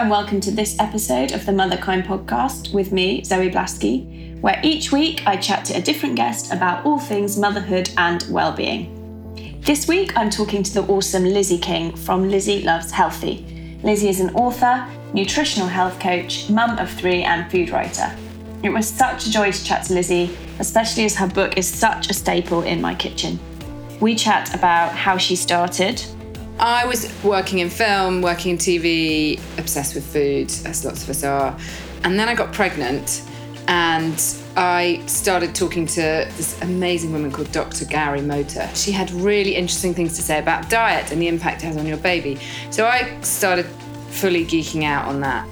and welcome to this episode of the Motherkind podcast with me, Zoe Blaskey, where each week I chat to a different guest about all things motherhood and well-being. This week I'm talking to the awesome Lizzie King from Lizzie Loves Healthy. Lizzie is an author, nutritional health coach, mum of three, and food writer. It was such a joy to chat to Lizzie, especially as her book is such a staple in my kitchen. We chat about how she started, I was working in film, working in TV, obsessed with food, as lots of us are. And then I got pregnant and I started talking to this amazing woman called Dr. Gowri Motha. She had really interesting things to say about diet and the impact it has on your baby. So I started fully geeking out on that.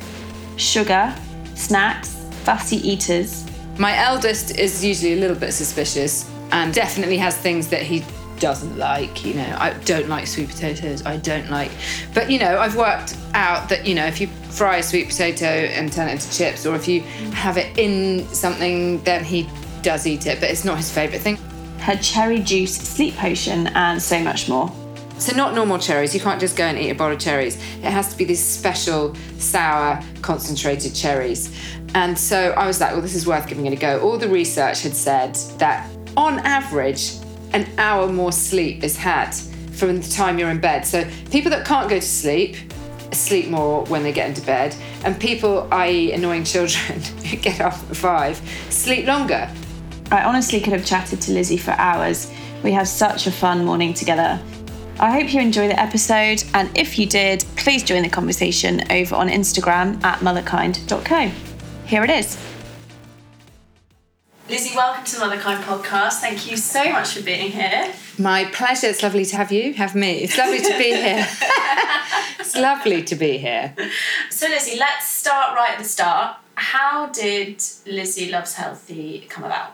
Sugar, snacks, fussy eaters. My eldest is usually a little bit suspicious and definitely has things that he doesn't like. You know, I don't like sweet potatoes. I don't like, but you know, I've worked out that you know if you fry a sweet potato and turn it into chips, or if you have it in something, then he does eat it. But it's not his favourite thing. Her cherry juice sleep potion and so much more. So not normal cherries. You can't just go and eat a bowl of cherries. It has to be these special sour concentrated cherries. And so I was like, well, this is worth giving it a go. All the research had said that on average, an hour more sleep is had from the time you're in bed. So people that can't go to sleep sleep more when they get into bed, and people, i.e., annoying children who get up at five, sleep longer. I honestly could have chatted to Lizzie for hours. We have such a fun morning together. I hope you enjoy the episode, and if you did, please join the conversation over on Instagram at motherkind.co. Here it is. Lizzie, welcome to the Motherkind podcast. Thank you so much for being here. My pleasure. It's lovely to have you, have me. It's lovely to be here. it's lovely to be here. So, Lizzie, let's start right at the start. How did Lizzie Loves Healthy come about?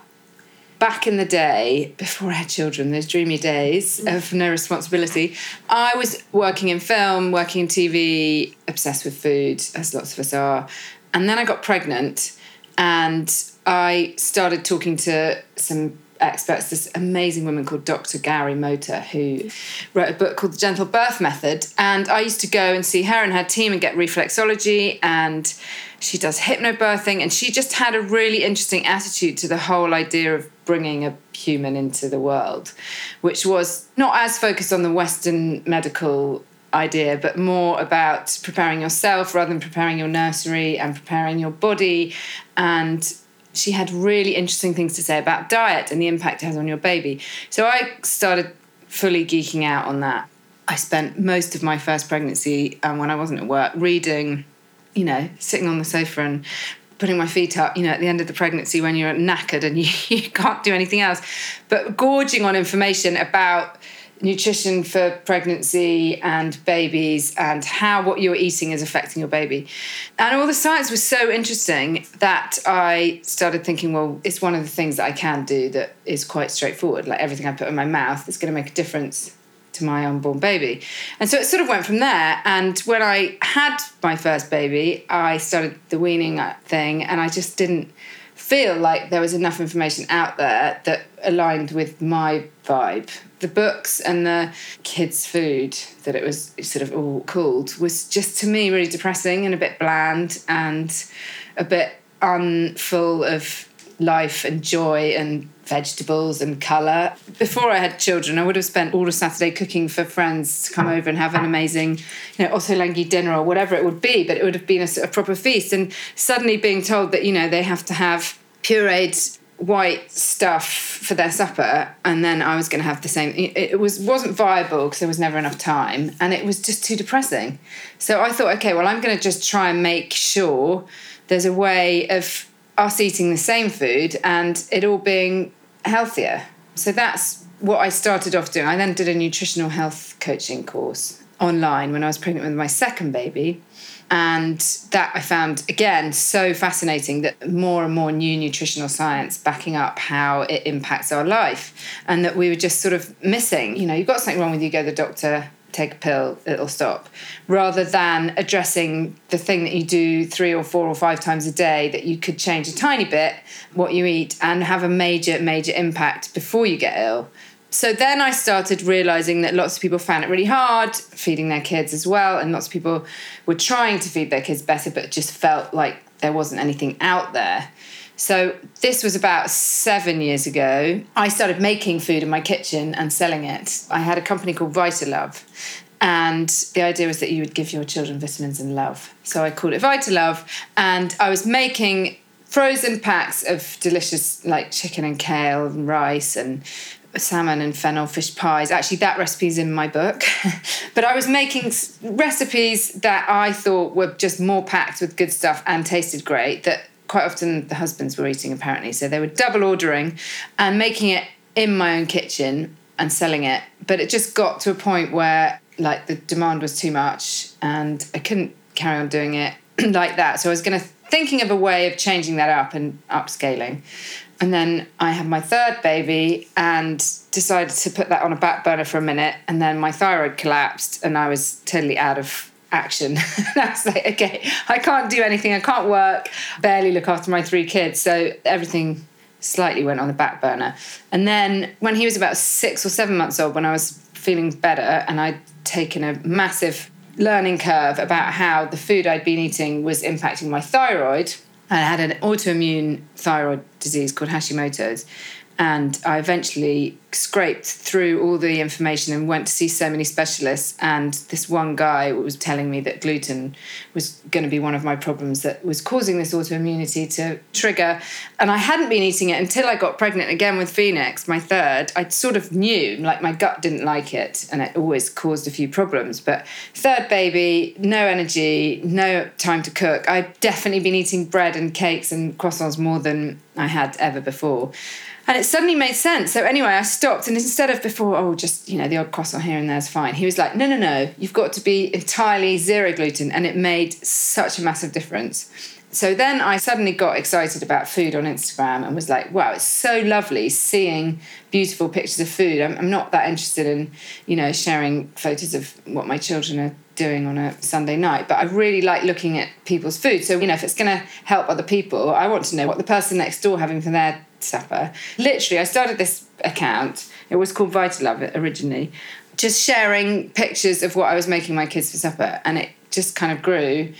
Back in the day, before I had children, those dreamy days mm. of no responsibility, I was working in film, working in TV, obsessed with food, as lots of us are. And then I got pregnant and I started talking to some experts, this amazing woman called Dr. Gowri Motha, who wrote a book called The Gentle Birth Method. And I used to go and see her and her team and get reflexology, and she does hypnobirthing. And she just had a really interesting attitude to the whole idea of bringing a human into the world, which was not as focused on the Western medical idea, but more about preparing yourself rather than preparing your nursery and preparing your body and she had really interesting things to say about diet and the impact it has on your baby. So I started fully geeking out on that. I spent most of my first pregnancy um, when I wasn't at work reading, you know, sitting on the sofa and putting my feet up, you know, at the end of the pregnancy when you're knackered and you, you can't do anything else, but gorging on information about nutrition for pregnancy and babies and how what you're eating is affecting your baby. And all the science was so interesting that I started thinking, well, it's one of the things that I can do that is quite straightforward. Like everything I put in my mouth is going to make a difference to my unborn baby. And so it sort of went from there. And when I had my first baby, I started the weaning thing and I just didn't feel like there was enough information out there that aligned with my vibe the books and the kids' food that it was sort of all called was just to me really depressing and a bit bland and a bit unfull of life and joy and vegetables and colour. Before I had children, I would have spent all of Saturday cooking for friends to come over and have an amazing, you know, ottolenghi dinner or whatever it would be, but it would have been a, a proper feast. And suddenly being told that, you know, they have to have pureed white stuff for their supper and then I was going to have the same it was wasn't viable because there was never enough time and it was just too depressing. So I thought okay well I'm going to just try and make sure there's a way of us eating the same food and it all being healthier. So that's what I started off doing. I then did a nutritional health coaching course online when I was pregnant with my second baby and that I found, again, so fascinating that more and more new nutritional science backing up how it impacts our life. And that we were just sort of missing, you know, you've got something wrong with you, go to the doctor, take a pill, it'll stop. Rather than addressing the thing that you do three or four or five times a day, that you could change a tiny bit what you eat and have a major, major impact before you get ill. So then I started realizing that lots of people found it really hard feeding their kids as well, and lots of people were trying to feed their kids better, but just felt like there wasn't anything out there. So this was about seven years ago. I started making food in my kitchen and selling it. I had a company called Vitalove. And the idea was that you would give your children vitamins and love. So I called it Vitalove. And I was making frozen packs of delicious, like chicken and kale and rice and salmon and fennel fish pies. Actually, that recipe's in my book. but I was making recipes that I thought were just more packed with good stuff and tasted great that quite often the husbands were eating apparently. So they were double ordering and making it in my own kitchen and selling it. But it just got to a point where like the demand was too much and I couldn't carry on doing it like that. So I was going to thinking of a way of changing that up and upscaling. And then I had my third baby and decided to put that on a back burner for a minute. And then my thyroid collapsed and I was totally out of action. I was like, okay, I can't do anything. I can't work, barely look after my three kids. So everything slightly went on the back burner. And then when he was about six or seven months old, when I was feeling better and I'd taken a massive learning curve about how the food I'd been eating was impacting my thyroid. I had an autoimmune thyroid disease called Hashimoto's, and I eventually scraped through all the information and went to see so many specialists. And this one guy was telling me that gluten was going to be one of my problems that was causing this autoimmunity to trigger. And I hadn't been eating it until I got pregnant again with Phoenix, my third. I sort of knew, like my gut didn't like it, and it always caused a few problems. But third baby, no energy, no time to cook. I'd definitely been eating bread and cakes and croissants more than I had ever before. And it suddenly made sense. So anyway, I stopped, and instead of before, oh, just you know, the odd croissant here and there is fine. He was like, no, no, no, you've got to be entirely zero gluten, and it made such a massive difference. So then I suddenly got excited about food on Instagram and was like, wow, it's so lovely seeing beautiful pictures of food. I'm, I'm not that interested in, you know, sharing photos of what my children are doing on a Sunday night, but I really like looking at people's food. So, you know, if it's going to help other people, I want to know what the person next door having for their supper. Literally, I started this account. It was called Vitalove originally, just sharing pictures of what I was making my kids for supper, and it just kind of grew.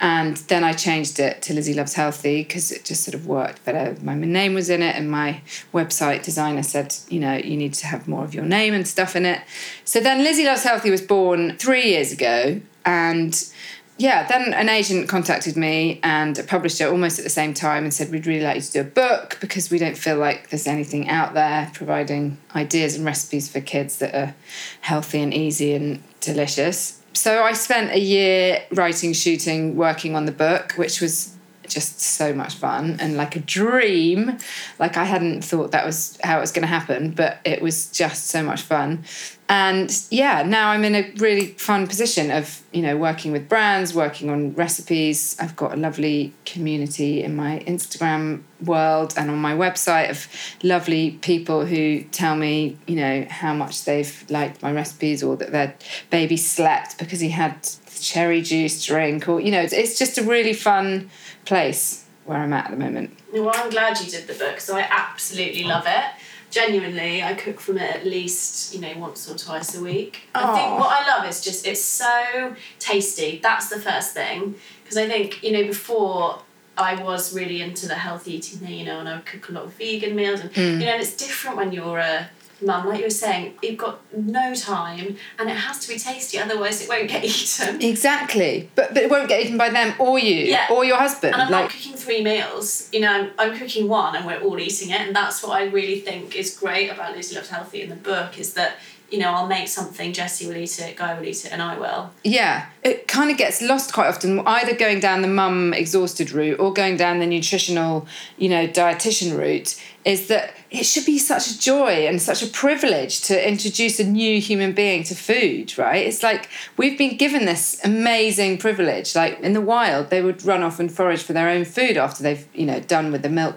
And then I changed it to Lizzie Loves Healthy because it just sort of worked better. My name was in it, and my website designer said, you know, you need to have more of your name and stuff in it. So then Lizzie Loves Healthy was born three years ago, and yeah, then an agent contacted me and a publisher almost at the same time and said, We'd really like you to do a book because we don't feel like there's anything out there providing ideas and recipes for kids that are healthy and easy and delicious. So I spent a year writing, shooting, working on the book, which was just so much fun and like a dream. Like I hadn't thought that was how it was going to happen, but it was just so much fun. And yeah, now I'm in a really fun position of, you know, working with brands, working on recipes. I've got a lovely community in my Instagram world and on my website of lovely people who tell me, you know, how much they've liked my recipes or that their baby slept because he had cherry juice drink or, you know, it's, just a really fun place where I'm at at the moment. Well, I'm glad you did the book, so I absolutely love it. Genuinely, I cook from it at least, you know, once or twice a week. I think what I love is just it's so tasty. That's the first thing. Because I think, you know, before I was really into the healthy eating thing, you know, and I would cook a lot of vegan meals and hmm. you know, and it's different when you're a mum, like you were saying, you've got no time and it has to be tasty, otherwise it won't get eaten. Exactly. But but it won't get eaten by them or you Yeah. or your husband. And I'm like not cooking three meals. You know, I'm, I'm cooking one, and we're all eating it. And that's what I really think is great about Lucy Loves Healthy in the book is that you know I'll make something, Jesse will eat it, Guy will eat it, and I will. Yeah, it kind of gets lost quite often, either going down the mum exhausted route or going down the nutritional, you know, dietitian route. Is that it should be such a joy and such a privilege to introduce a new human being to food, right? It's like we've been given this amazing privilege. Like in the wild, they would run off and forage for their own food after they've, you know, done with the milk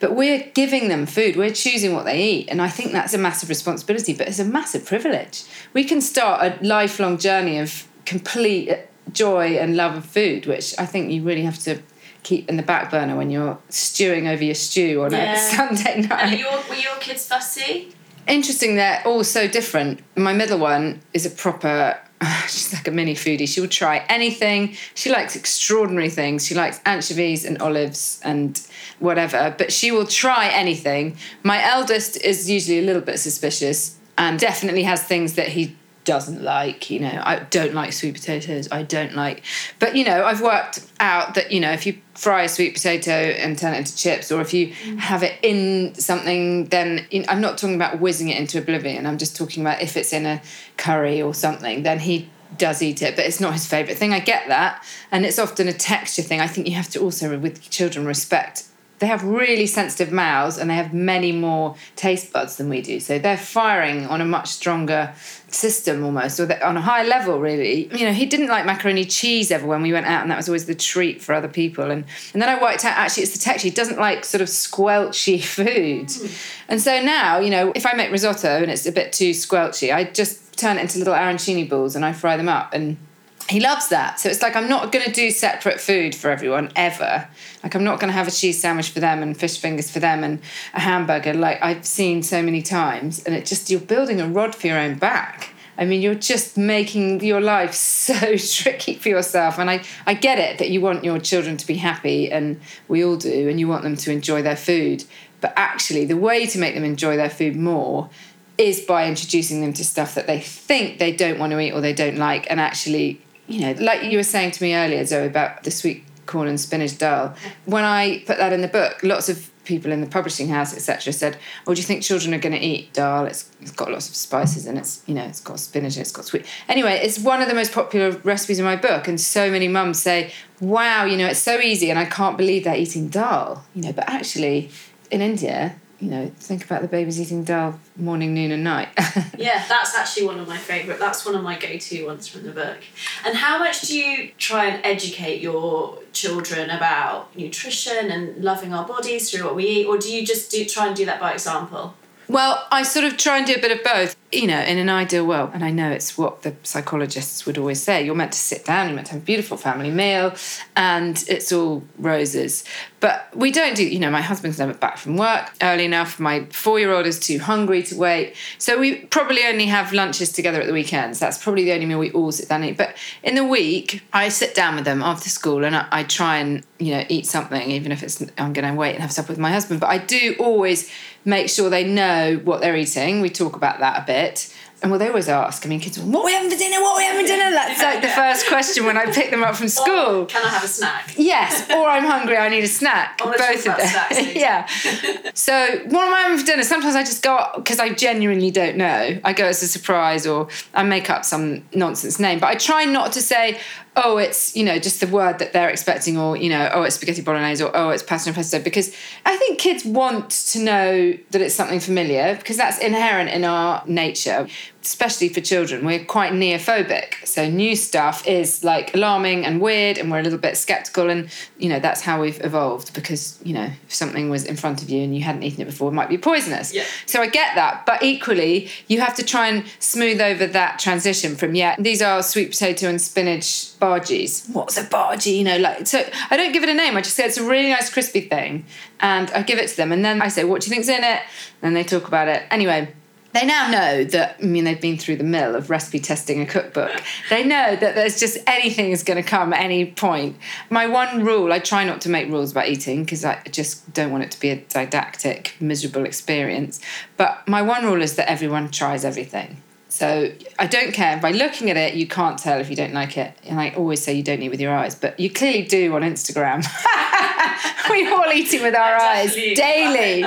But we're giving them food, we're choosing what they eat. And I think that's a massive responsibility, but it's a massive privilege. We can start a lifelong journey of complete joy and love of food, which I think you really have to keep in the back burner when you're stewing over your stew on Yeah. a Sunday And are night. your, were your kids fussy? Interesting, they're all so different. My middle one is a proper she's like a mini foodie. She will try anything. She likes extraordinary things. She likes anchovies and olives and whatever, but she will try anything. My eldest is usually a little bit suspicious and definitely has things that he doesn't like. You know, I don't like sweet potatoes. I don't like, but you know, I've worked out that you know if you fry a sweet potato and turn it into chips, or if you mm. have it in something, then you know, I'm not talking about whizzing it into oblivion. I'm just talking about if it's in a curry or something, then he does eat it, but it's not his favourite thing. I get that. And it's often a texture thing. I think you have to also, with children, respect they have really sensitive mouths and they have many more taste buds than we do. So they're firing on a much stronger system almost, or on a high level, really. You know, he didn't like macaroni cheese ever when we went out, and that was always the treat for other people. And, and then I worked out actually it's the texture. He doesn't like sort of squelchy food. And so now, you know, if I make risotto and it's a bit too squelchy, I just turn it into little arancini balls and I fry them up. And he loves that. So it's like I'm not going to do separate food for everyone ever. Like I'm not going to have a cheese sandwich for them and fish fingers for them and a hamburger like I've seen so many times. And it just you're building a rod for your own back. I mean, you're just making your life so tricky for yourself. And I, I get it that you want your children to be happy, and we all do, and you want them to enjoy their food. But actually, the way to make them enjoy their food more is by introducing them to stuff that they think they don't want to eat or they don't like, and actually you know, like you were saying to me earlier, Zoe, about the sweet corn and spinach dal. When I put that in the book, lots of people in the publishing house, etc., said, "Oh, do you think children are going to eat dal? It's, it's got lots of spices and it's you know it's got spinach and it's got sweet." Anyway, it's one of the most popular recipes in my book, and so many mums say, "Wow, you know, it's so easy, and I can't believe they're eating dal." You know, but actually, in India, you know, think about the babies eating dal morning, noon, and night. yeah, that's actually one of my favourite. That's one of my go-to ones from the book. And how much do you try and educate your children about nutrition and loving our bodies through what we eat, or do you just do try and do that by example? Well, I sort of try and do a bit of both. You know, in an ideal world, and I know it's what the psychologists would always say you're meant to sit down, you're meant to have a beautiful family meal, and it's all roses. But we don't do, you know, my husband's never back from work early enough. My four year old is too hungry to wait. So we probably only have lunches together at the weekends. That's probably the only meal we all sit down and eat. But in the week, I sit down with them after school and I, I try and, you know, eat something, even if it's, I'm going to wait and have supper with my husband. But I do always make sure they know what they're eating. We talk about that a bit. And well, they always ask. I mean, kids, what are we having for dinner? What are we having for dinner? That's like the first question when I pick them up from school. Or, can I have a snack? Yes, or I'm hungry. I need a snack. Both of them. yeah. so what am I having for dinner? Sometimes I just go because I genuinely don't know. I go as a surprise, or I make up some nonsense name. But I try not to say, oh, it's, you know, just the word that they're expecting, or, you know, oh, it's spaghetti bolognese, or oh, it's pasta and pesto, because I think kids want to know that it's something familiar, because that's inherent in our nature, especially for children. We're quite neophobic. So new stuff is like alarming and weird, and we're a little bit skeptical, and, you know, that's how we've evolved, because, you know, if something was in front of you and you hadn't eaten it before, it might be poisonous. Yeah. So I get that, but equally, you have to try and smooth over that transition from, yeah, these are sweet potato and spinach bhajis. What's a bhaji? You know, like so. I don't give it a name. I just say it's a really nice crispy thing, and I give it to them, and then I say, "What do you think's in it?" And they talk about it. Anyway, they now know that. I mean, they've been through the mill of recipe testing a cookbook. They know that there's just anything is going to come at any point. My one rule: I try not to make rules about eating because I just don't want it to be a didactic, miserable experience. But my one rule is that everyone tries everything. So I don't care. By looking at it, you can't tell if you don't like it. And I always say you don't eat with your eyes, but you clearly do on Instagram. we all eat it with our eyes daily.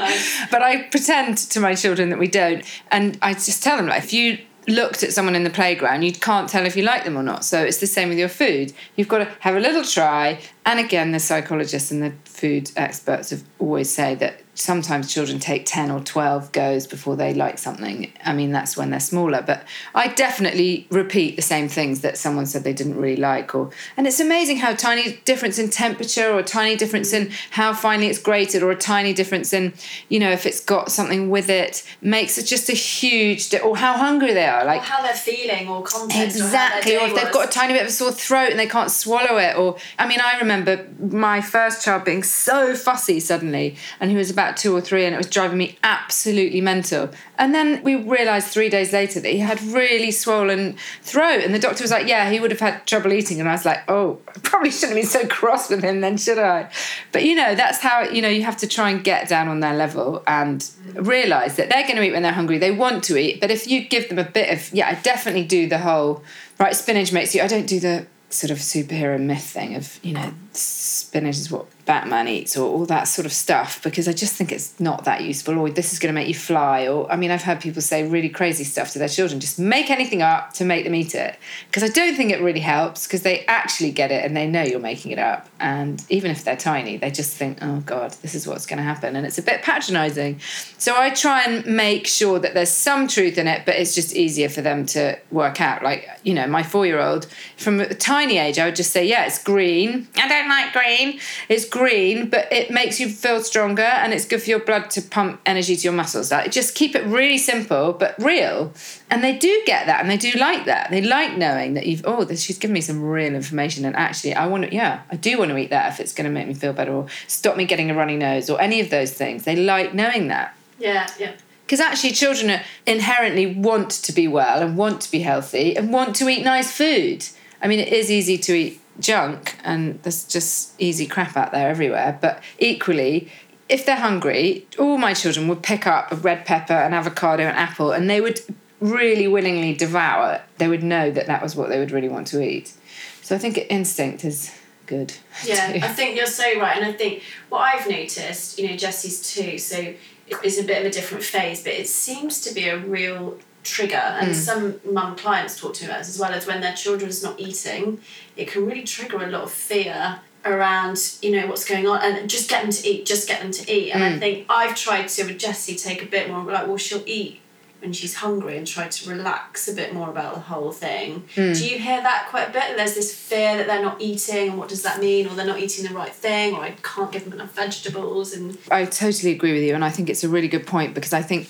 But I pretend to my children that we don't. And I just tell them, like, if you looked at someone in the playground, you can't tell if you like them or not. So it's the same with your food. You've got to have a little try. And again, the psychologists and the food experts have always say that sometimes children take 10 or 12 goes before they like something. I mean, that's when they're smaller. But I definitely repeat the same things that someone said they didn't really like. Or And it's amazing how tiny difference in temperature or a tiny difference in how finely it's grated or a tiny difference in, you know, if it's got something with it makes it just a huge, di- or how hungry they are. Like or how they're feeling or context. Exactly. Or, or if they've got a tiny bit of a sore throat and they can't swallow it. Or, I mean, I remember my first child being so fussy suddenly and he was about about two or three and it was driving me absolutely mental. And then we realised three days later that he had really swollen throat. And the doctor was like, Yeah, he would have had trouble eating. And I was like, Oh, I probably shouldn't have been so cross with him then, should I? But you know, that's how, you know, you have to try and get down on their level and realise that they're going to eat when they're hungry. They want to eat. But if you give them a bit of, yeah, I definitely do the whole, right, spinach makes you, I don't do the sort of superhero myth thing of, you know, spinach is what Batman eats or all that sort of stuff because I just think it's not that useful. Or this is going to make you fly. Or I mean I've heard people say really crazy stuff to their children just make anything up to make them eat it. Because I don't think it really helps because they actually get it and they know you're making it up. And even if they're tiny they just think oh god this is what's going to happen. And it's a bit patronizing. So I try and make sure that there's some truth in it but it's just easier for them to work out. Like you know my 4-year-old from a tiny age I would just say yeah it's green. I don't like green. It's green green, but it makes you feel stronger and it's good for your blood to pump energy to your muscles. Like, just keep it really simple but real. And they do get that and they do like that. They like knowing that you've, oh, this, she's given me some real information. And actually, I want to, yeah, I do want to eat that if it's going to make me feel better or stop me getting a runny nose or any of those things. They like knowing that. Yeah, yeah because actually children inherently want to be well and want to be healthy and want to eat nice food i mean it is easy to eat junk and there's just easy crap out there everywhere. But equally, if they're hungry, all my children would pick up a red pepper, an avocado, an apple, and they would really willingly devour it. They would know that that was what they would really want to eat. So I think instinct is good. Yeah, too. I think you're so right. And I think what I've noticed, you know, Jesse's too, so it's a bit of a different phase, but it seems to be a real trigger and mm. some mum clients talk to us as well as when their children's not eating it can really trigger a lot of fear around you know what's going on and just get them to eat just get them to eat and mm. i think i've tried to with jessie take a bit more like well she'll eat when she's hungry and try to relax a bit more about the whole thing mm. do you hear that quite a bit there's this fear that they're not eating and what does that mean or they're not eating the right thing or i can't give them enough vegetables and i totally agree with you and i think it's a really good point because i think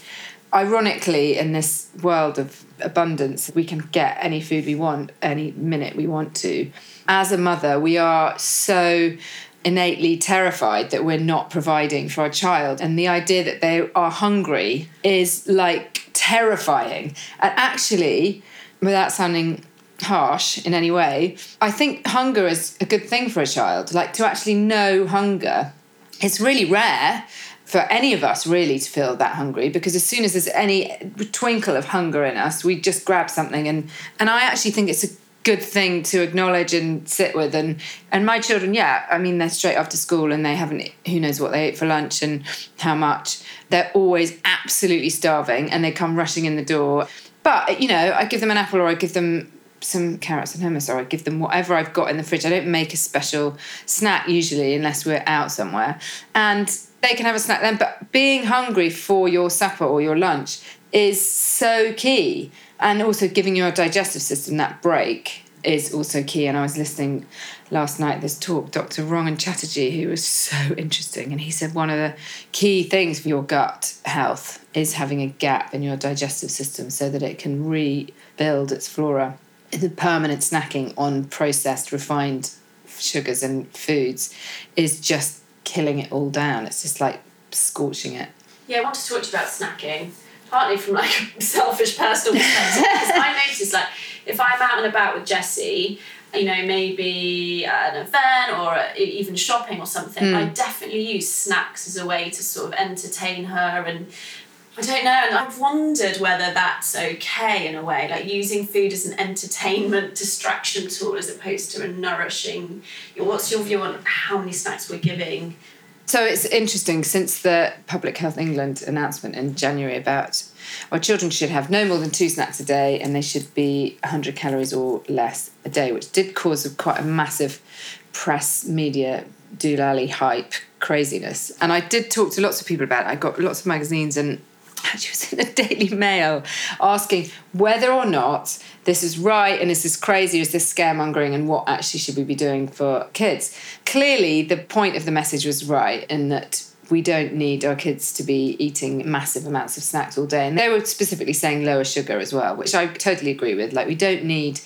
ironically, in this world of abundance, we can get any food we want any minute we want to. As a mother, we are so innately terrified that we're not providing for our child. And the idea that they are hungry is like terrifying. And actually, without sounding harsh in any way, I think hunger is a good thing for a child. Like to actually know hunger. It's really rare for any of us really to feel that hungry because as soon as there's any twinkle of hunger in us we just grab something and and I actually think it's a good thing to acknowledge and sit with and and my children yeah I mean they're straight after school and they haven't who knows what they ate for lunch and how much they're always absolutely starving and they come rushing in the door but you know I give them an apple or I give them some carrots and hummus, or I give them whatever I've got in the fridge. I don't make a special snack usually unless we're out somewhere. And they can have a snack then, but being hungry for your supper or your lunch is so key. And also giving your digestive system that break is also key. And I was listening last night this talk, Dr. Rangan Chatterjee, who was so interesting. And he said one of the key things for your gut health is having a gap in your digestive system so that it can rebuild its flora. The permanent snacking on processed, refined sugars and foods is just killing it all down. It's just like scorching it. Yeah, I want to talk to you about snacking, partly from like a selfish personal perspective. because I notice like if I'm out and about with Jessie, you know, maybe at an event or even shopping or something, mm. I definitely use snacks as a way to sort of entertain her and I don't know, and I've wondered whether that's okay in a way, like using food as an entertainment distraction tool as opposed to a nourishing. What's your view on how many snacks we're giving? So it's interesting since the Public Health England announcement in January about our children should have no more than two snacks a day and they should be 100 calories or less a day, which did cause quite a massive press media doolally hype craziness. And I did talk to lots of people about it. I got lots of magazines and she was in the Daily Mail asking whether or not this is right and is this crazy, is this scaremongering, and what actually should we be doing for kids. Clearly, the point of the message was right in that we don't need our kids to be eating massive amounts of snacks all day. And they were specifically saying lower sugar as well, which I totally agree with. Like, we don't need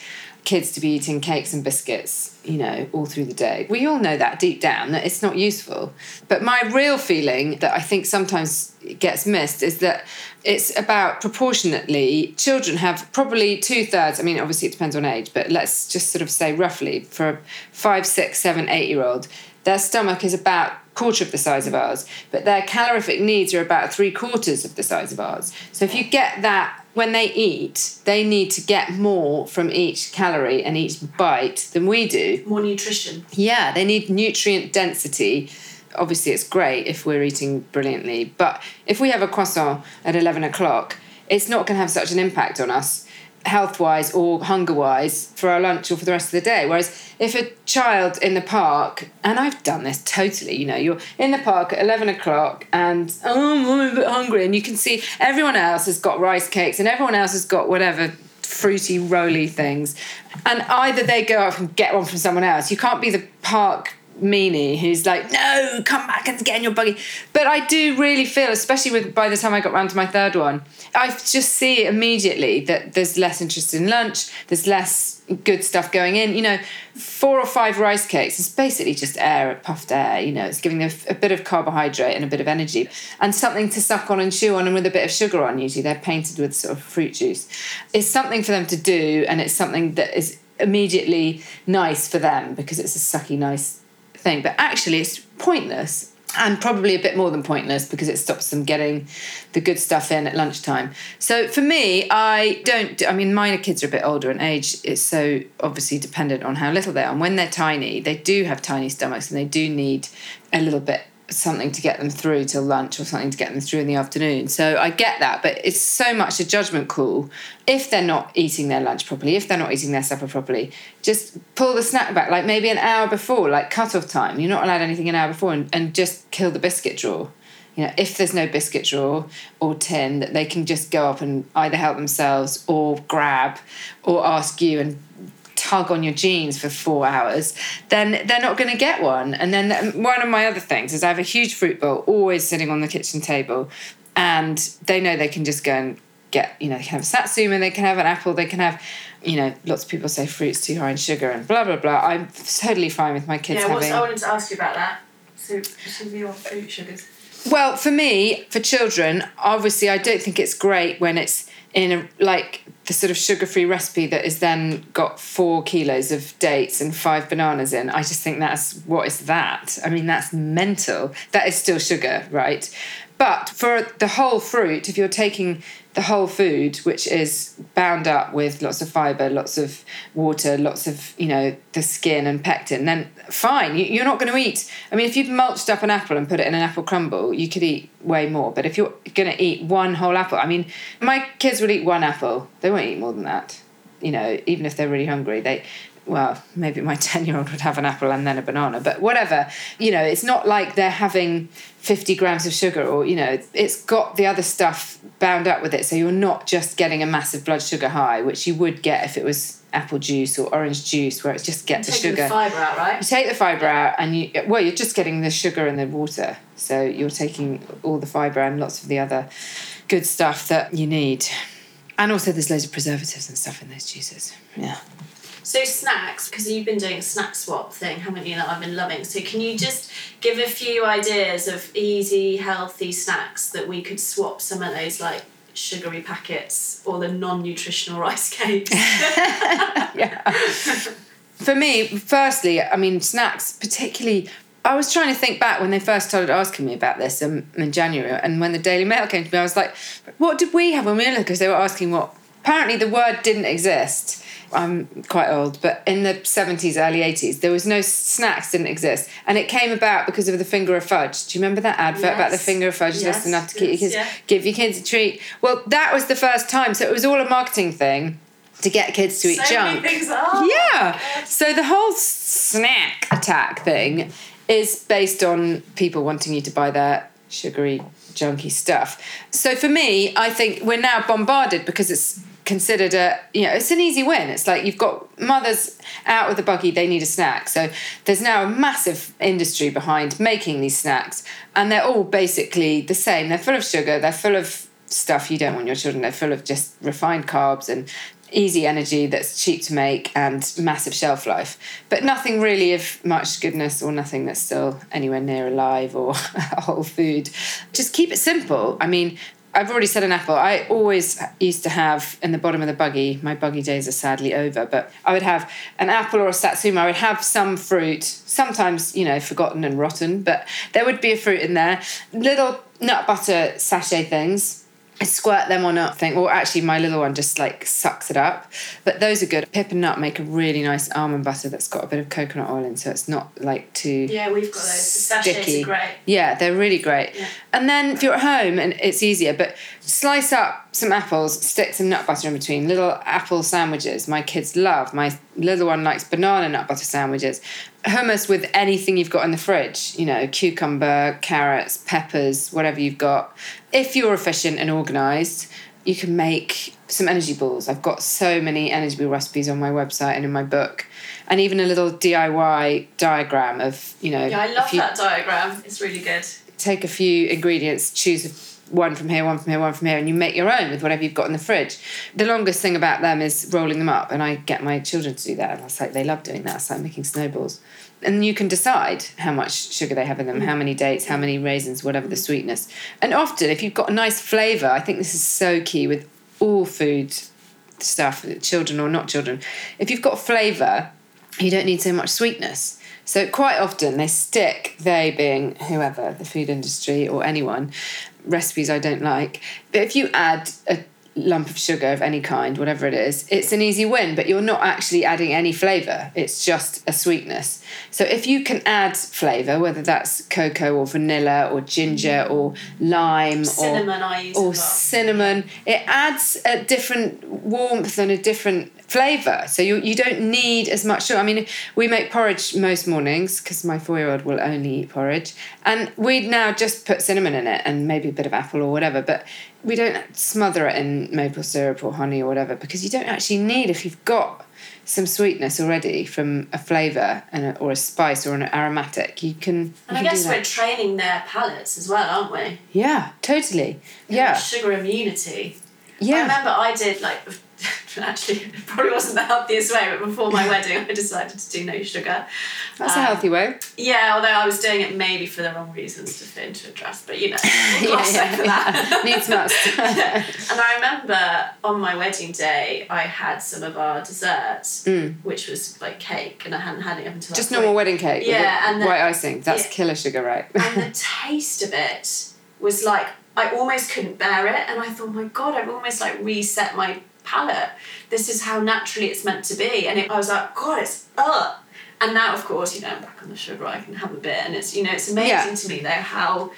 kids to be eating cakes and biscuits, you know, all through the day. We all know that deep down that it's not useful. But my real feeling that I think sometimes gets missed is that it's about proportionately children have probably two thirds. I mean, obviously it depends on age, but let's just sort of say roughly for a five, six, seven, eight year old, their stomach is about quarter of the size of ours, but their calorific needs are about three quarters of the size of ours. So if you get that when they eat, they need to get more from each calorie and each bite than we do. More nutrition. Yeah, they need nutrient density. Obviously, it's great if we're eating brilliantly, but if we have a croissant at 11 o'clock, it's not going to have such an impact on us health wise or hunger wise for our lunch or for the rest of the day. Whereas if a child in the park, and I've done this totally, you know, you're in the park at 11 o'clock and, oh, I'm a bit hungry, and you can see everyone else has got rice cakes and everyone else has got whatever fruity, roly things. And either they go off and get one from someone else. You can't be the park meanie who's like, no, come back and get in your buggy. But I do really feel, especially with by the time I got round to my third one, I just see immediately that there's less interest in lunch, there's less good stuff going in. You know, four or five rice cakes is basically just air, puffed air. You know, it's giving them a bit of carbohydrate and a bit of energy and something to suck on and chew on and with a bit of sugar on. Usually they're painted with sort of fruit juice. It's something for them to do and it's something that is immediately nice for them because it's a sucky, nice thing. But actually, it's pointless and probably a bit more than pointless because it stops them getting the good stuff in at lunchtime. So for me, I don't. I mean, minor kids are a bit older in age. It's so obviously dependent on how little they are. And when they're tiny, they do have tiny stomachs and they do need a little bit something to get them through till lunch or something to get them through in the afternoon. So I get that, but it's so much a judgment call. If they're not eating their lunch properly, if they're not eating their supper properly, just pull the snack back, like maybe an hour before, like cut off time. You're not allowed anything an hour before, and, and just kill the biscuit drawer. You know, if there's no biscuit drawer or tin, that they can just go up and either help themselves or grab or ask you and tug on your jeans for four hours, then they're not going to get one. And then one of my other things is I have a huge fruit bowl always sitting on the kitchen table, and they know they can just go and get, you know, they can have a satsuma, they can have an apple, they can have, you know, lots of people say fruit's too high in sugar and blah blah blah. I'm totally fine with my kids yeah, having. I wanted to ask you about that. So, of your fruit sugars. Well, for me, for children, obviously, I don't think it's great when it's in a like the sort of sugar-free recipe that is then got four kilos of dates and five bananas in. I just think that's what is that? I mean, that's mental. That is still sugar, right? But for the whole fruit, if you're taking the whole food, which is bound up with lots of fibre, lots of water, lots of, you know, the skin and pectin, then fine. You're not going to eat. I mean, if you've mulched up an apple and put it in an apple crumble, you could eat way more. But if you're going to eat one whole apple, I mean, my kids would eat one apple. They won't eat more than that. You know, even if they're really hungry, they well, maybe my 10 year old would have an apple and then a banana, but whatever. You know, it's not like they're having 50 grams of sugar or, you know, it's got the other stuff bound up with it. So you're not just getting a massive blood sugar high, which you would get if it was apple juice or orange juice, where it's just get the sugar. the fibre out, right? You take the fibre out and you, well, you're just getting the sugar and the water. So you're taking all the fibre and lots of the other good stuff that you need. And also, there's loads of preservatives and stuff in those juices. Yeah. So snacks, because you've been doing a snack swap thing, haven't you? That I've been loving. So can you just give a few ideas of easy, healthy snacks that we could swap some of those like sugary packets or the non-nutritional rice cakes? yeah. For me, firstly, I mean snacks, particularly I was trying to think back when they first started asking me about this um, in January, and when the Daily Mail came to me, I was like, "What did we have when we were? Because they were asking what. Apparently, the word didn't exist I'm quite old, but in the 70s, early 80s, there was no snacks didn't exist. And it came about because of the finger of fudge. Do you remember that advert yes. about the finger of fudge? Yes. Just enough to keep yes, your kids, yeah. give your kids a treat. Well, that was the first time. So it was all a marketing thing to get kids to eat so junk. yeah. So the whole snack attack thing is based on people wanting you to buy their sugary, junky stuff. So for me, I think we're now bombarded because it's considered a you know it's an easy win. It's like you've got mothers out with the buggy they need a snack. So there's now a massive industry behind making these snacks and they're all basically the same. They're full of sugar they're full of stuff you don't want your children they're full of just refined carbs and easy energy that's cheap to make and massive shelf life, but nothing really of much goodness or nothing that's still anywhere near alive or whole food. Just keep it simple. I mean, I've already said an apple. I always used to have in the bottom of the buggy, my buggy days are sadly over, but I would have an apple or a satsuma. I would have some fruit, sometimes, you know, forgotten and rotten, but there would be a fruit in there. Little nut butter sachet things I squirt them on up thing, or actually my little one just like sucks it up. But those are good. Pip and nut make a really nice almond butter that's got a bit of coconut oil in, so it's not like too yeah. We've got those. The sachets sticky. are great. Yeah, they're really great. Yeah. And then if you're at home and it's easier, but slice up some apples, stick some nut butter in between. Little apple sandwiches. My kids love. My little one likes banana nut butter sandwiches. Hummus with anything you've got in the fridge, you know, cucumber, carrots, peppers, whatever you've got. If you're efficient and organised, you can make some energy balls. I've got so many energy ball recipes on my website and in my book, and even a little DIY diagram of, you know, Yeah, I love you that diagram. It's really good. take a few ingredients, choose one from here, one from here, one from here, and you make your own with whatever you've got in the fridge. The longest thing about them is rolling them up, and I get my children to do that. It's like they love doing that. It's like making snowballs. And you can decide how much sugar they have in them, how many dates, how many raisins, whatever the sweetness. And often, if you've got a nice flavour, I think this is so key with all food stuff, children or not children. If you've got flavour, you don't need so much sweetness. So quite often they stick, they being whoever, the food industry or anyone, recipes I don't like. But if you add a lump of sugar of any kind, whatever it is, it's an easy win, but you're not actually adding any flavour. It's just a sweetness. So if you can add flavour, whether that's cocoa or vanilla or ginger mm. or lime or Cinnamon I use or well. cinnamon. It adds a different warmth and a different flavour. So you, you don't need as much sugar. I mean, we make porridge most mornings because my four year old will only eat porridge. And we'd now just put cinnamon in it and maybe a bit of apple or whatever. But we don't smother it in maple syrup or honey or whatever because you don't actually need, if you've got some sweetness already from a flavour and a, or a spice or an aromatic, you can. you And I can guess we're training their palates as well, aren't we? Yeah, totally. Yeah, Sugar immunity. I yeah. remember I did like actually it probably wasn't the healthiest way, but before my wedding I decided to do no sugar. That's a Um, healthy way. Yeah, although I was doing it maybe for the wrong reasons to fit into a dress, but you know, Yeah, yeah, yeah. that. Needs must. and I remember on my wedding day, I had some of our desserts, which was like cake, and I hadn't had it up until Mm. Just normal point. wedding cake. Yeah, and the- white icing. That's yeah. killer sugar, right? and the taste of it was like I almost couldn't bear it, and I thought, my God, I've almost like reset my palate. This is how naturally it's meant to be, and it, I was like, God, it's ugh. And now, of course, you know, I'm back on the sugar. I can have a bit, and it's you know, it's amazing Yeah. to me though how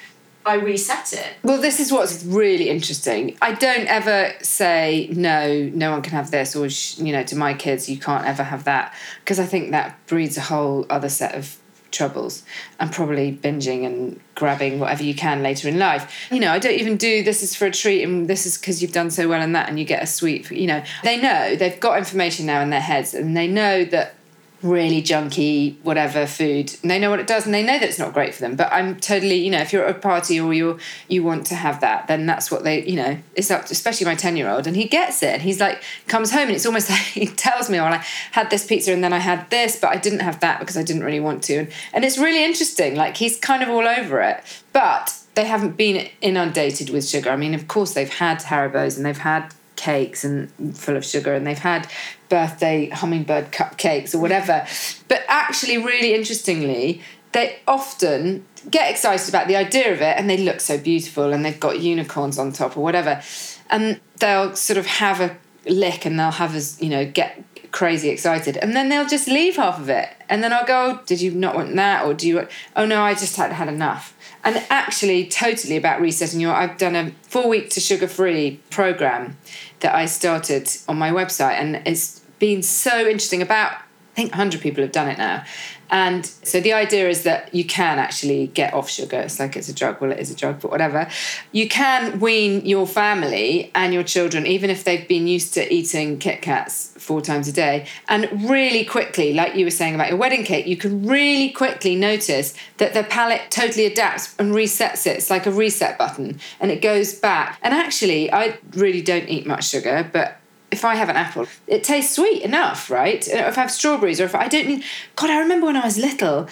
I reset it. Well, this is what's really interesting. I don't ever say no, no one can have this, or sh- you know, to my kids, you can't ever have that, because I think that breeds a whole other set of troubles and probably binging and grabbing whatever you can later in life. You know, I don't even do this is for a treat and this is because you've done so well in that and you get a sweet, you know. They know, they've got information now in their heads and they know that really junky whatever food. And they know what it does and they know that it's not great for them. But i'm totally you know if you're at a party or you're you want to have that then that's what they you know it's up to, especially my 10 year old and he gets it. And he's like comes home and it's almost like he tells me oh i had this pizza and then i had this but i didn't have that because i didn't really want to. And, and it's really interesting like he's kind of all over it. But they haven't been inundated with sugar. I mean of course they've had haribos and they've had cakes and full of sugar and they've had birthday hummingbird cupcakes or whatever. But actually really interestingly they often get excited about the idea of it and they look so beautiful and they've got unicorns on top or whatever. And they'll sort of have a lick and they'll have us you know get crazy excited. And then they'll just leave half of it. And then i'll go oh, did you not want that? Or do you want oh no i just had had enough. And actually totally about resetting your i've done a four week to sugar free program that i started on my website. And it's been so interesting. About i think 100 people have done it now and so the idea is that you can actually get off sugar. It's like it's a drug. Well, it is a drug, but whatever. You can wean your family and your children, even if they've been used to eating Kit Kats four times a day. And really quickly, like you were saying about your wedding cake, you can really quickly notice that the palate totally adapts and resets it. It's like a reset button and it goes back. And actually, I really don't eat much sugar, but if I have an apple, it tastes sweet enough, right? If I have strawberries, or if I don't need, God, I remember when I was little,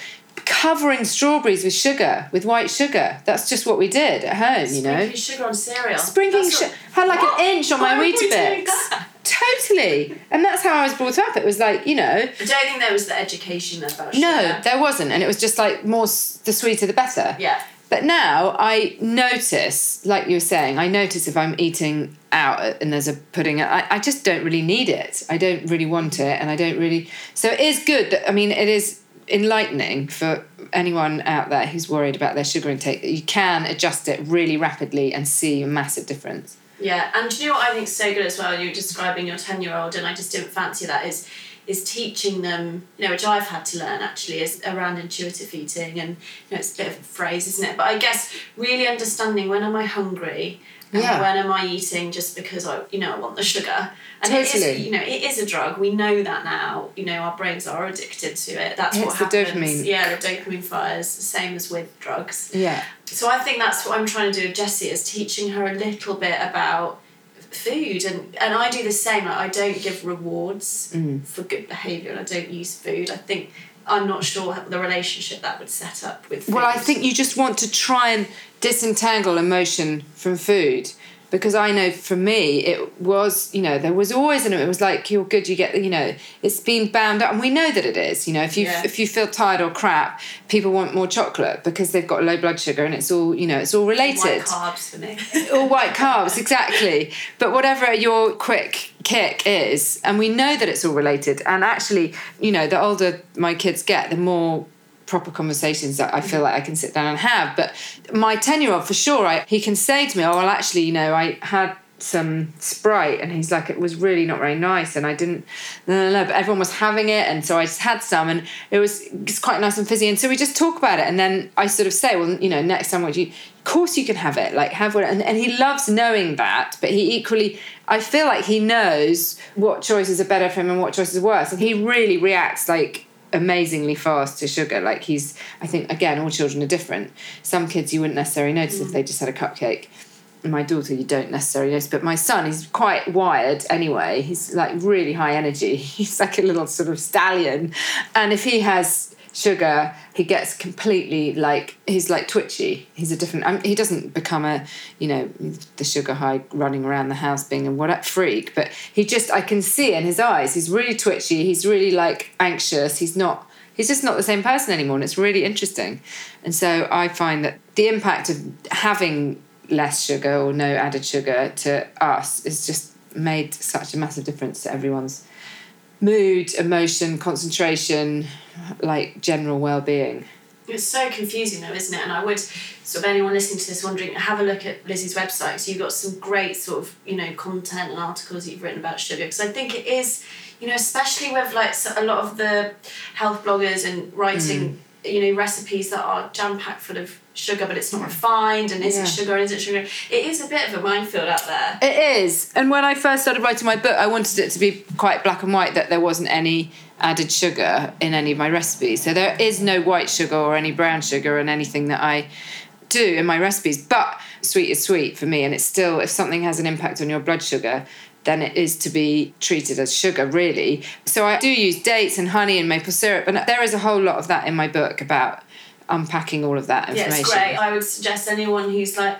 covering strawberries with sugar, with white sugar. That's just what we did at home, you know. Sprinkling sugar on cereal. Sprinkling sugar what- had like What? an inch on Why my Weetabix. Totally, and that's how I was brought up. It was like you know, I don't think there was the education about sugar. no, there wasn't, and it was just like more the sweeter the better. Yeah. But now I notice, like you were saying, I notice if I'm eating out and there's a pudding, I, I just don't really need it. I don't really want it, and I don't really. So it is good that, I mean, it is enlightening for anyone out there who's worried about their sugar intake that you can adjust it really rapidly and see a massive difference. Yeah, and do you know what I think is so good as well? You're describing your ten year old, and I just didn't fancy that. Is is teaching them, you know, which I've had to learn actually, is around intuitive eating, and you know, it's a bit of a phrase, isn't it? But I guess really understanding when am I hungry, and Yeah. when am I eating just because I, you know, I want the sugar. And it Totally. is, you know, it is a drug. We know that now. You know, our brains are addicted to it. That's what it's the happens. dopamine. Yeah, the dopamine fires. The same as with drugs. Yeah. So I think that's what I'm trying to do with Jessie is teaching her a little bit about food and and I do the same. Like I don't give rewards Mm. for good behaviour and I don't use food. I think I'm not sure the relationship that would set up with food. Well, I think you just want to try and disentangle emotion from food. Because I know for me, it was, you know, there was always, and it was like, you're good, you get, you know, it's been bound up. And we know that it is, you know, if you, Yeah. if you feel tired or crap, people want more chocolate because they've got low blood sugar and it's all, you know, it's all related white carbs for me. all white carbs, exactly. But whatever your quick kick is, and we know that it's all related. And actually, you know, the older my kids get, the more proper conversations that I feel mm-hmm. like I can sit down and have. But my 10 year old, for sure, I, he can say to me, Oh, well, actually, you know, I had some Sprite, and he's like, It was really not very nice, and I didn't, no, no, no, but everyone was having it, and so I just had some, and it was it's quite nice and fizzy. And so we just talk about it, and then I sort of say, Well, you know, next time, what do you, of course you can have it, like, have what, and, and he loves knowing that, but he equally, I feel like he knows what choices are better for him and what choices are worse, and he really reacts like, amazingly fast to sugar. Like he's, I think, again, all children are different. Some kids you wouldn't necessarily notice if mm. they just had a cupcake. My daughter, you don't necessarily notice, but my son, he's quite wired anyway. He's like really high energy. He's like a little sort of stallion. And if he has sugar, he gets completely like, he's like twitchy. He's a different, um, he doesn't become a, you know, the sugar high running around the house being a what up freak, but he just, I can see in his eyes, he's really twitchy. He's really like anxious. He's not, he's just not the same person anymore. And it's really interesting. And so I find that the impact of having less sugar or no added sugar to us is just made such a massive difference to everyone's mood, emotion, concentration, like general well-being. It's so confusing though, isn't it? And I would sort of anyone listening to this wondering, have a look at Lizzie's website. So you've got some great sort of, you know, content and articles you've written about sugar. Because I think it is, you know, especially with like a lot of the health bloggers and writing, mm. You know, recipes that are jam packed full of sugar, but it's not refined and is Yeah. it sugar, and is it sugar? It is a bit of a minefield out there. It is. And when I first started writing my book, I wanted it to be quite black and white that there wasn't any added sugar in any of my recipes. So there is no white sugar or any brown sugar in anything that I do in my recipes. But sweet is sweet for me. And it's still, if something has an impact on your blood sugar, then it is to be treated as sugar, really. So I do use dates and honey and maple syrup. And there is a whole lot of that in my book about unpacking all of that Yeah, information. it's great. I would suggest anyone who's like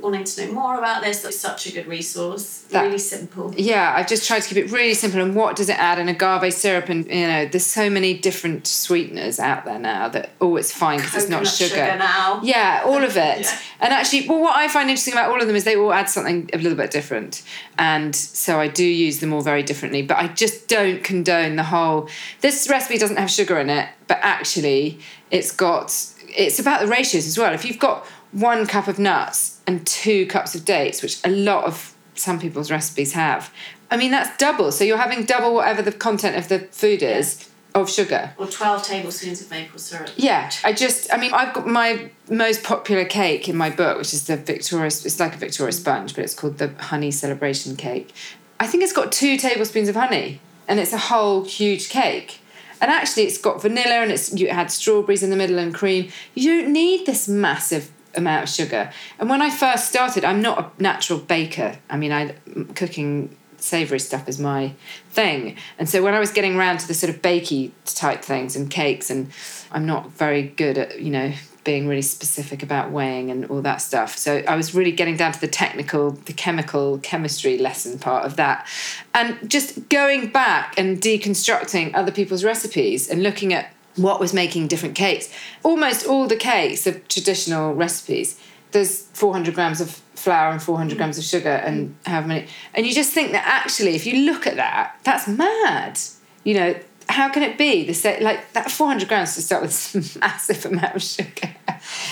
wanting to know more about this, that's such a good resource. That- really simple. Yeah, I've just tried to keep it really simple. And what does it add in agave syrup? And you know, there's so many different sweeteners out there now that oh, it's fine because it's not Coconut sugar. now. Yeah, all of it. Yeah. And actually, well, what I find interesting about all of them is they all add something a little bit different. And so I do use them all very differently. But I just don't condone the whole. This recipe doesn't have sugar in it, but actually, it's got. It's about the ratios as well. If you've got one cup of nuts and two cups of dates, which a lot of some people's recipes have, I mean, that's double. So you're having double whatever the content of the food is of sugar. Or 12 tablespoons of maple syrup. Yeah, I just, I mean, I've got my most popular cake in my book, which is the Victoria, it's like a Victoria sponge, but it's called the Honey Celebration Cake. I think it's got two tablespoons of honey, and it's a whole huge cake. And actually, it's got vanilla, and it's you had strawberries in the middle and cream. You don't need this massive amount of sugar. And when I first started, I'm not a natural baker. I mean, I cooking savoury stuff is my thing. And so when I was getting around to the sort of bakey type things and cakes, and I'm not very good at, you know, being really specific about weighing and all that stuff. So I was really getting down to the technical, the chemical, chemistry lesson part of that. And just going back and deconstructing other people's recipes and looking at what was making different cakes. Almost all the cakes of traditional recipes, there's 400 grams of flour and 400 grams of sugar and how many. And you just think that actually, if you look at that, that's mad. You know, how can it be the same like that 400 grams to start with a massive amount of sugar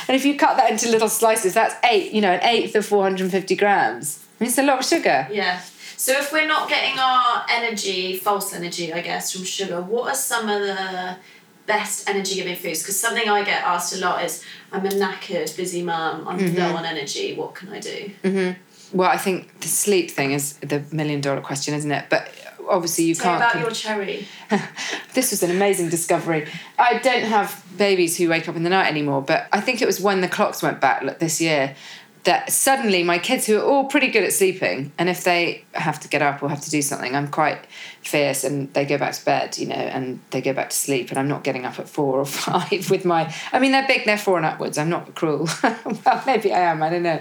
and if you cut that into little slices that's eight you know an eighth of 450 grams I mean, it's a lot of sugar yeah so if we're not getting our energy false energy i guess from sugar what are some of the best energy giving foods because something i get asked a lot is i'm a knackered busy mum i'm mm-hmm. low on energy what can i do mm-hmm. well i think the sleep thing is the million dollar question isn't it but obviously you Tell can't. about your cherry. this was an amazing discovery. I don't have babies who wake up in the night anymore, but I think it was when the clocks went back this year that suddenly my kids who are all pretty good at sleeping and if they have to get up or have to do something i'm quite fierce and they go back to bed you know and they go back to sleep and i'm not getting up at four or five with my i mean they're big they're four and upwards. I'm not cruel. Well maybe i am i don't know.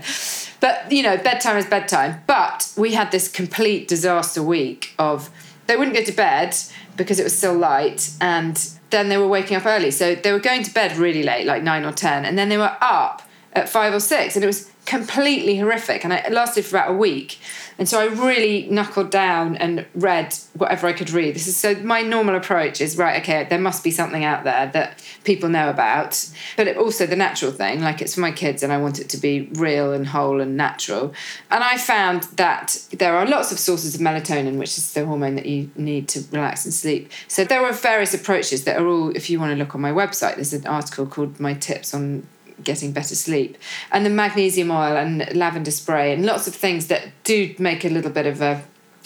But you know bedtime is bedtime. But we had this complete disaster week of they wouldn't go to bed because it was still light and then they were waking up early. So they were going to bed really late like nine or ten and then they were up at five or six and it was completely horrific and it lasted for about a week. And so i really knuckled down and read whatever i could read. This is so my normal approach is right okay there must be something out there that people know about. But it, also the natural thing like it's for my kids and i want it to be real and whole and natural. And i found that there are lots of sources of melatonin which is the hormone that you need to relax and sleep. So there are various approaches that are all if you want to look on my website there's an article called my tips on getting better sleep. And the magnesium oil and lavender spray and lots of things that do make a little bit of a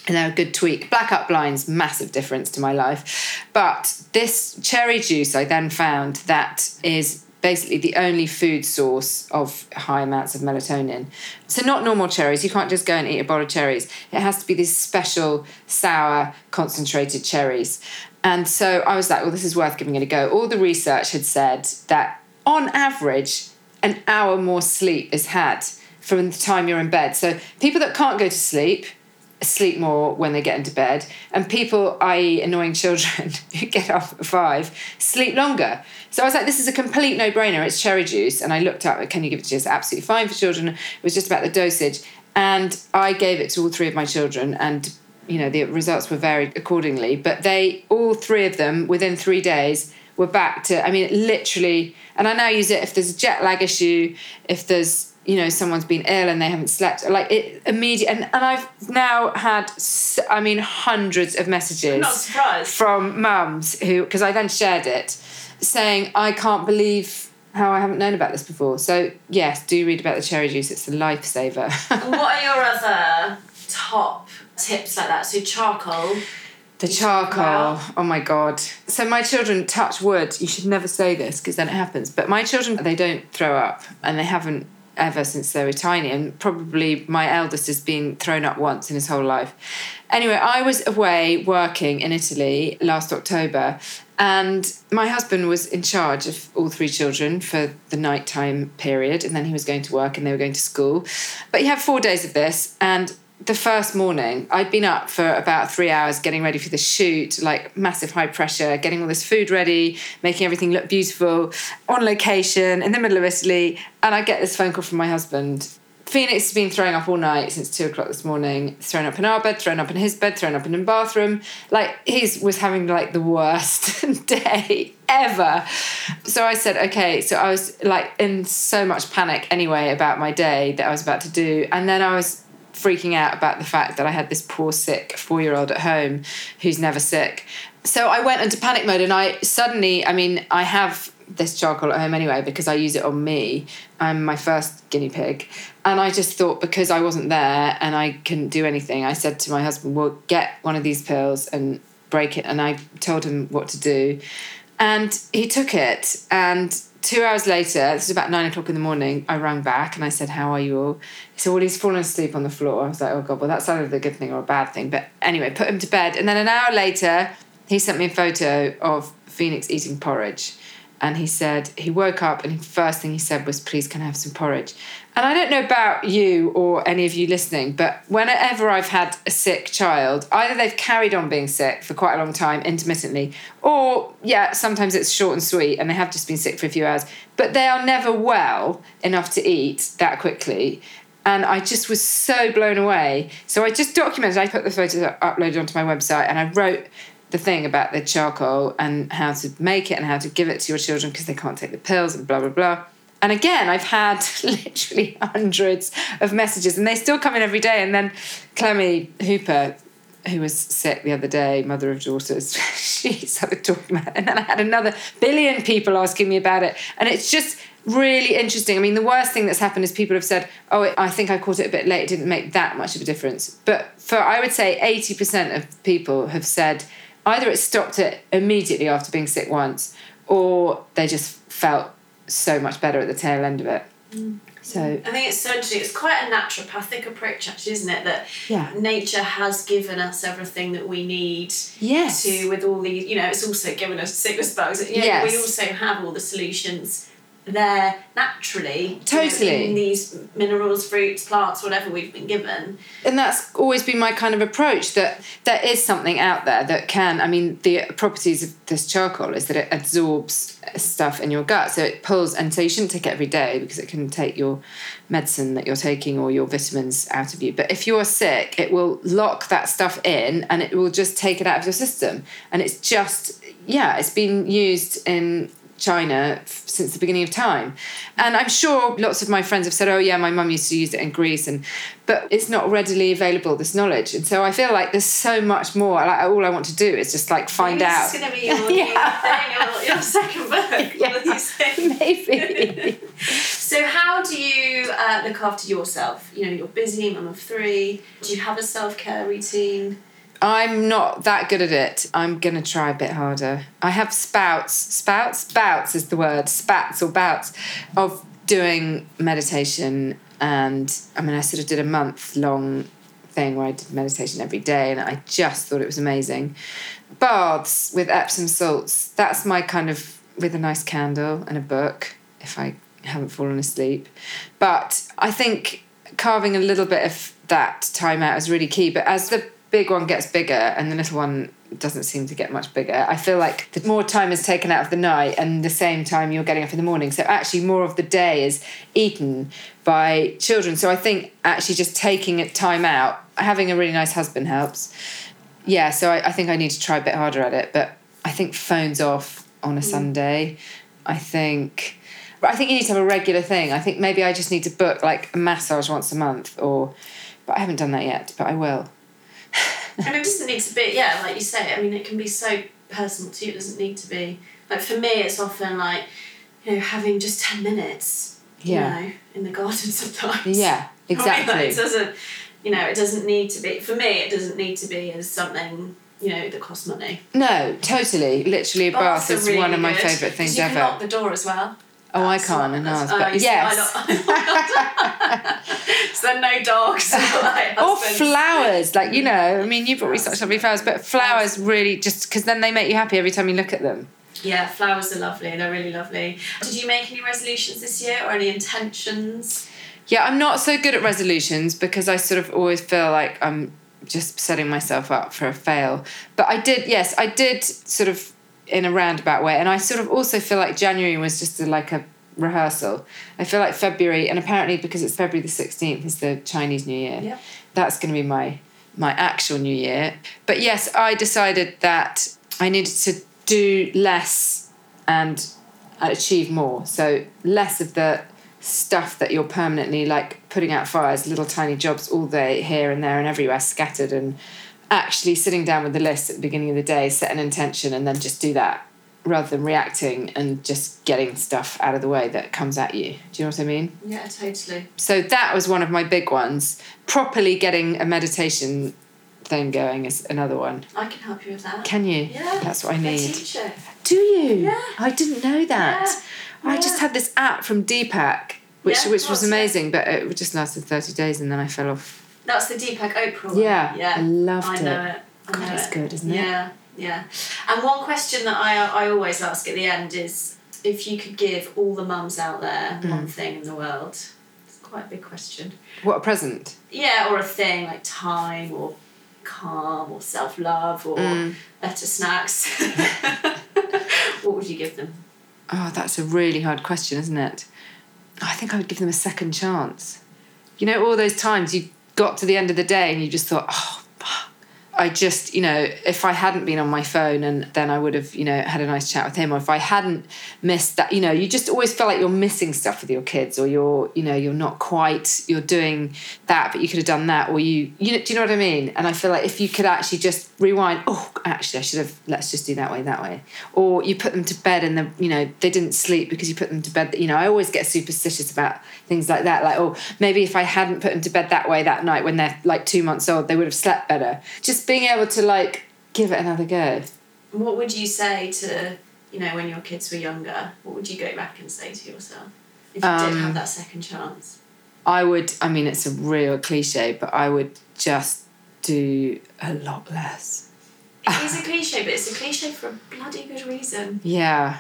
and a good tweak. Black up blinds, massive difference to my life. But this cherry juice I then found that is basically the only food source of high amounts of melatonin. So not normal cherries. You can't just go and eat a bowl of cherries. It has to be these special sour concentrated cherries. And so I was like, well, this is worth giving it a go. All the research had said that on average, an hour more sleep is had from the time you're in bed. So people that can't go to sleep sleep more when they get into bed, and people, i.e., annoying children who get up at five, sleep longer. So I was like, this is a complete no brainer. It's cherry juice. And I looked up, can you give it to us? Absolutely fine for children. It was just about the dosage. And I gave it to all three of my children, and you know, the results were varied accordingly. But they, all three of them, within three days, were back to, I mean, literally, and I now use it if there's a jet lag issue, if there's, you know, someone's been ill and they haven't slept, like it immediate. And, and I've now had, I mean, hundreds of messages from mums who, because I then shared it, saying, I can't believe how I haven't known about this before. So, yes, do read about the cherry juice, it's a lifesaver. what are your other top tips like that? So, charcoal. The charcoal. Oh my god. So my children touch wood. You should never say this because then it happens. But my children they don't throw up and they haven't ever since they were tiny and probably my eldest has been thrown up once in his whole life. Anyway, I was away working in Italy last October and my husband was in charge of all three children for the nighttime period and then he was going to work and they were going to school. But he had 4 days of this and the first morning, I'd been up for about three hours getting ready for the shoot, like massive high pressure, getting all this food ready, making everything look beautiful, on location in the middle of Italy. And I get this phone call from my husband. Phoenix has been throwing up all night since two o'clock this morning, thrown up in our bed, thrown up in his bed, thrown up in the bathroom. Like he was having like the worst day ever. So I said, okay. So I was like in so much panic anyway about my day that I was about to do. And then I was freaking out about the fact that I had this poor sick four year old at home who's never sick. So I went into panic mode and I suddenly, I mean, I have this charcoal at home anyway because I use it on me. I'm my first guinea pig. And I just thought because I wasn't there and I couldn't do anything, I said to my husband, well, get one of these pills and break it. And I told him what to do. And he took it and two hours later, this was about nine o'clock in the morning, I rang back and I said, How are you all? He said, Well, he's fallen asleep on the floor. I was like, Oh God, well, that's either a good thing or a bad thing. But anyway, put him to bed. And then an hour later, he sent me a photo of Phoenix eating porridge. And he said, he woke up and the first thing he said was, Please, can I have some porridge? And I don't know about you or any of you listening, but whenever I've had a sick child, either they've carried on being sick for quite a long time intermittently, or yeah, sometimes it's short and sweet and they have just been sick for a few hours, but they are never well enough to eat that quickly. And I just was so blown away. So I just documented, I put the photos uploaded onto my website and I wrote the thing about the charcoal and how to make it and how to give it to your children because they can't take the pills and blah, blah, blah. And again, I've had literally hundreds of messages, and they still come in every day. And then Clemmie Hooper, who was sick the other day, mother of daughters, she started talking about it. And then I had another billion people asking me about it. And it's just really interesting. I mean, the worst thing that's happened is people have said, oh, I think I caught it a bit late. It didn't make that much of a difference. But for, I would say, 80% of people have said either it stopped it immediately after being sick once, or they just felt so much better at the tail end of it. Mm. So I think it's so interesting. It's quite a naturopathic approach, actually, isn't it? That yeah. nature has given us everything that we need. Yes. To with all these, you know, it's also given us sickness bugs. You know, yes. We also have all the solutions there naturally totally. in these minerals fruits plants whatever we've been given. And that's always been my kind of approach that there is something out there that can i mean the properties of this charcoal is that it absorbs stuff in your gut. So it pulls and so you shouldn't take it every day because it can take your medicine that you're taking or your vitamins out of you. But if you're sick it will lock that stuff in and it will just take it out of your system. And it's just yeah it's been used in China since the beginning of time. And I'm sure lots of my friends have said, "Oh yeah, my mum used to use it in Greece," and but it's not readily available this knowledge. And so I feel like there's so much more. Like all I want to do is just like find maybe out. Is going to be your, yeah. your, your second book. Yeah, maybe. so how do you uh, look after yourself? You know, you're busy, mum of three. Do you have a self care routine? I'm not that good at it. I'm going to try a bit harder. I have spouts, spouts, bouts is the word, spats or bouts of doing meditation. And I mean, I sort of did a month long thing where I did meditation every day and I just thought it was amazing. Baths with Epsom salts, that's my kind of, with a nice candle and a book if I haven't fallen asleep. But I think carving a little bit of that time out is really key. But as the big one gets bigger and the little one doesn't seem to get much bigger. I feel like the more time is taken out of the night and the same time you're getting up in the morning. So actually more of the day is eaten by children. So I think actually just taking time out, having a really nice husband helps. Yeah, so I, I think I need to try a bit harder at it. But I think phones off on a mm. Sunday. I think I think you need to have a regular thing. I think maybe I just need to book like a massage once a month or but I haven't done that yet, but I will. And it doesn't need to be, yeah, like you say, I mean, it can be so personal to you, it doesn't need to be. Like for me, it's often like, you know, having just 10 minutes, yeah. you know, in the garden sometimes. Yeah, exactly. I mean, like, it doesn't, you know, it doesn't need to be, for me, it doesn't need to be as something you know, that costs money. No, totally. Literally, a bath is really one of my favourite things you ever. You can lock the door as well. Oh, I can't, and ours, but yes. so then no dogs. or flowers, like you know. I mean, you brought me such lovely flowers, but flowers really just because then they make you happy every time you look at them. Yeah, flowers are lovely. They're really lovely. Did you make any resolutions this year or any intentions? Yeah, I'm not so good at resolutions because I sort of always feel like I'm just setting myself up for a fail. But I did, yes, I did sort of in a roundabout way. And I sort of also feel like January was just a, like a rehearsal. I feel like February, and apparently because it's February the 16th is the Chinese New Year, yep. that's going to be my my actual New Year. But yes, I decided that I needed to do less and achieve more. So less of the stuff that you're permanently like putting out fires, little tiny jobs all day here and there and everywhere scattered and actually sitting down with the list at the beginning of the day, set an intention, and then just do that rather than reacting and just getting stuff out of the way that comes at you. Do you know what I mean? Yeah, totally. So that was one of my big ones. Properly getting a meditation thing going is another one. I can help you with that. Can you? Yeah. That's what I need. I. Do you? Yeah. I didn't know that. Yeah. I just had this app from Deepak, which Yeah, which was what's it? amazing, but it just lasted thirty days and then I fell off. That's the Deepak Oprah one. Yeah, yeah. I loved I know it. it. I God, know it's it. good, isn't it? Yeah, yeah. And one question that I I always ask at the end is if you could give all the mums out there Mm. one thing in the world. It's quite a big question. What a present! Yeah, or a thing like time or calm or self love or Mm. better snacks. what would you give them? Oh, that's a really hard question, isn't it? I think I would give them a second chance. You know, all those times you got to the end of the day and you just thought, oh. I just, you know, if I hadn't been on my phone and then I would have, you know, had a nice chat with him, or if I hadn't missed that, you know, you just always feel like you're missing stuff with your kids, or you're, you know, you're not quite, you're doing that, but you could have done that, or you, you know, do you know what I mean? And I feel like if you could actually just rewind, oh, actually, I should have, let's just do that way, that way, or you put them to bed and the, you know, they didn't sleep because you put them to bed. You know, I always get superstitious about things like that, like, oh, maybe if I hadn't put them to bed that way that night when they're like two months old, they would have slept better. Just being able to like give it another go. What would you say to, you know, when your kids were younger? What would you go back and say to yourself if you did Um, have that second chance? I would, I mean, it's a real cliche, but I would just do a lot less. It is a cliche, but it's a cliche for a bloody good reason. Yeah.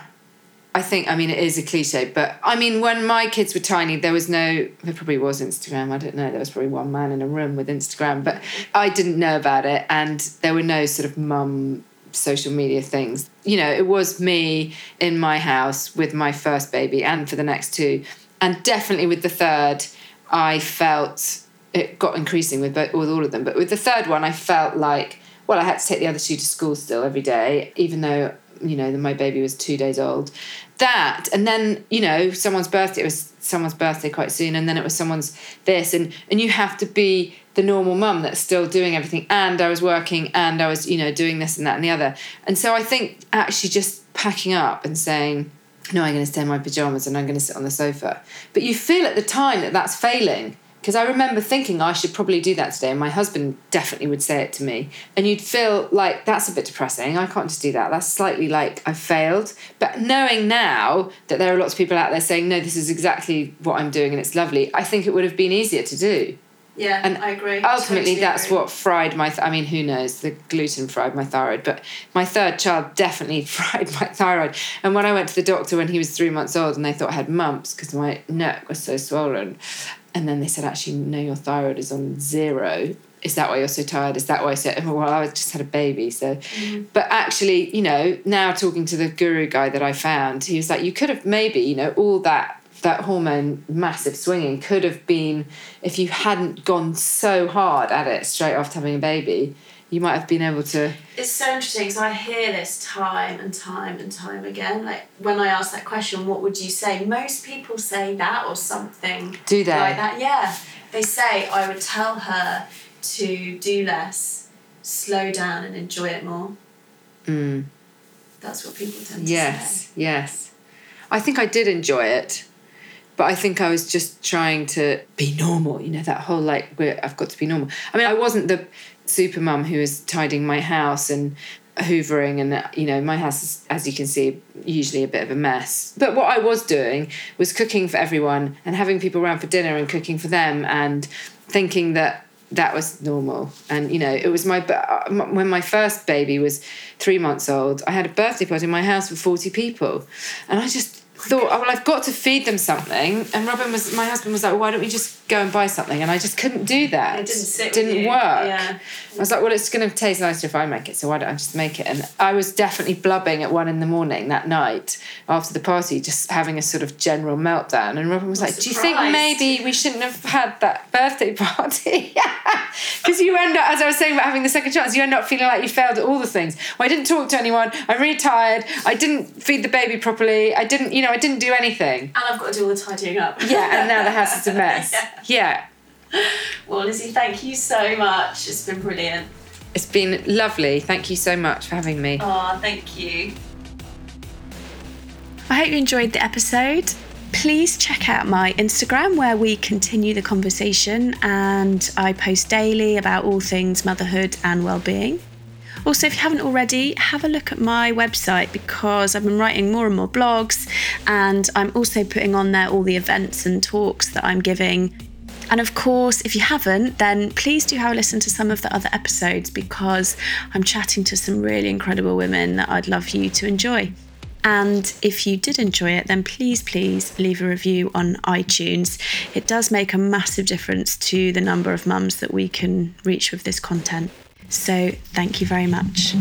I think, I mean, it is a cliche, but I mean, when my kids were tiny, there was no, there probably was Instagram. I don't know. There was probably one man in a room with Instagram, but I didn't know about it. And there were no sort of mum social media things. You know, it was me in my house with my first baby and for the next two. And definitely with the third, I felt it got increasing with, with all of them. But with the third one, I felt like, well, I had to take the other two to school still every day, even though, you know, my baby was two days old. That, and then, you know, someone's birthday, it was someone's birthday quite soon, and then it was someone's this, and, and you have to be the normal mum that's still doing everything. And I was working and I was, you know, doing this and that and the other. And so I think actually just packing up and saying, no, I'm going to stay in my pajamas and I'm going to sit on the sofa. But you feel at the time that that's failing. Because I remember thinking I should probably do that today, and my husband definitely would say it to me. And you'd feel like that's a bit depressing. I can't just do that. That's slightly like I've failed. But knowing now that there are lots of people out there saying, no, this is exactly what I'm doing and it's lovely, I think it would have been easier to do. Yeah, And I agree. Ultimately, Totally that's agree. what fried my. Th- I mean, who knows? The gluten fried my thyroid, but my third child definitely fried my thyroid. And when I went to the doctor when he was three months old, and they thought I had mumps because my neck was so swollen, and then they said, actually, no, your thyroid is on zero. Is that why you're so tired? Is that why I said, well, I just had a baby. So, mm-hmm. but actually, you know, now talking to the guru guy that I found, he was like, you could have maybe, you know, all that that hormone massive swinging could have been if you hadn't gone so hard at it straight after having a baby you might have been able to It's so interesting because I hear this time and time and time again. Like when I ask that question, what would you say? Most people say that or something do that like that. Yeah, they say I would tell her to do less, slow down, and enjoy it more. mm. That's what people tend to yes say. yes yes. i think i did enjoy it but i think i was just trying to be normal you know that whole like i've got to be normal i mean i wasn't the super mum who was tidying my house and hoovering and you know my house is as you can see usually a bit of a mess. But what i was doing was cooking for everyone and having people around for dinner and cooking for them and thinking that that was normal. And you know it was my uh, when my first baby was three months old i had a birthday party in my house with 40 people. And i just thought oh well i've got to feed them something and robin was my husband was like why don't we just go and buy something and i just couldn't do that It didn't sit didn't work Yeah. I was like, well, it's going to taste nicer if I make it, so why don't I just make it? And I was definitely blubbing at one in the morning that night after the party, just having a sort of general meltdown. And Robin was I'm like, do you think maybe we shouldn't have had that birthday party? Because you end up, as I was saying about having the second chance, you end up feeling like you failed at all the things. Well, I didn't talk to anyone. I'm really tired. I didn't feed the baby properly. I didn't, you know, I didn't do anything. And I've got to do all the tidying up. Yeah, and now the house is a mess. Yeah. Yeah. Well, Lizzie, thank you so much. It's been brilliant. It's been lovely. Thank you so much for having me. Oh, thank you. I hope you enjoyed the episode. Please check out my Instagram where we continue the conversation and I post daily about all things motherhood and well-being. Also, if you haven't already, have a look at my website because I've been writing more and more blogs, and I'm also putting on there all the events and talks that I'm giving. And of course, if you haven't, then please do have a listen to some of the other episodes because I'm chatting to some really incredible women that I'd love you to enjoy. And if you did enjoy it, then please, please leave a review on iTunes. It does make a massive difference to the number of mums that we can reach with this content. So thank you very much.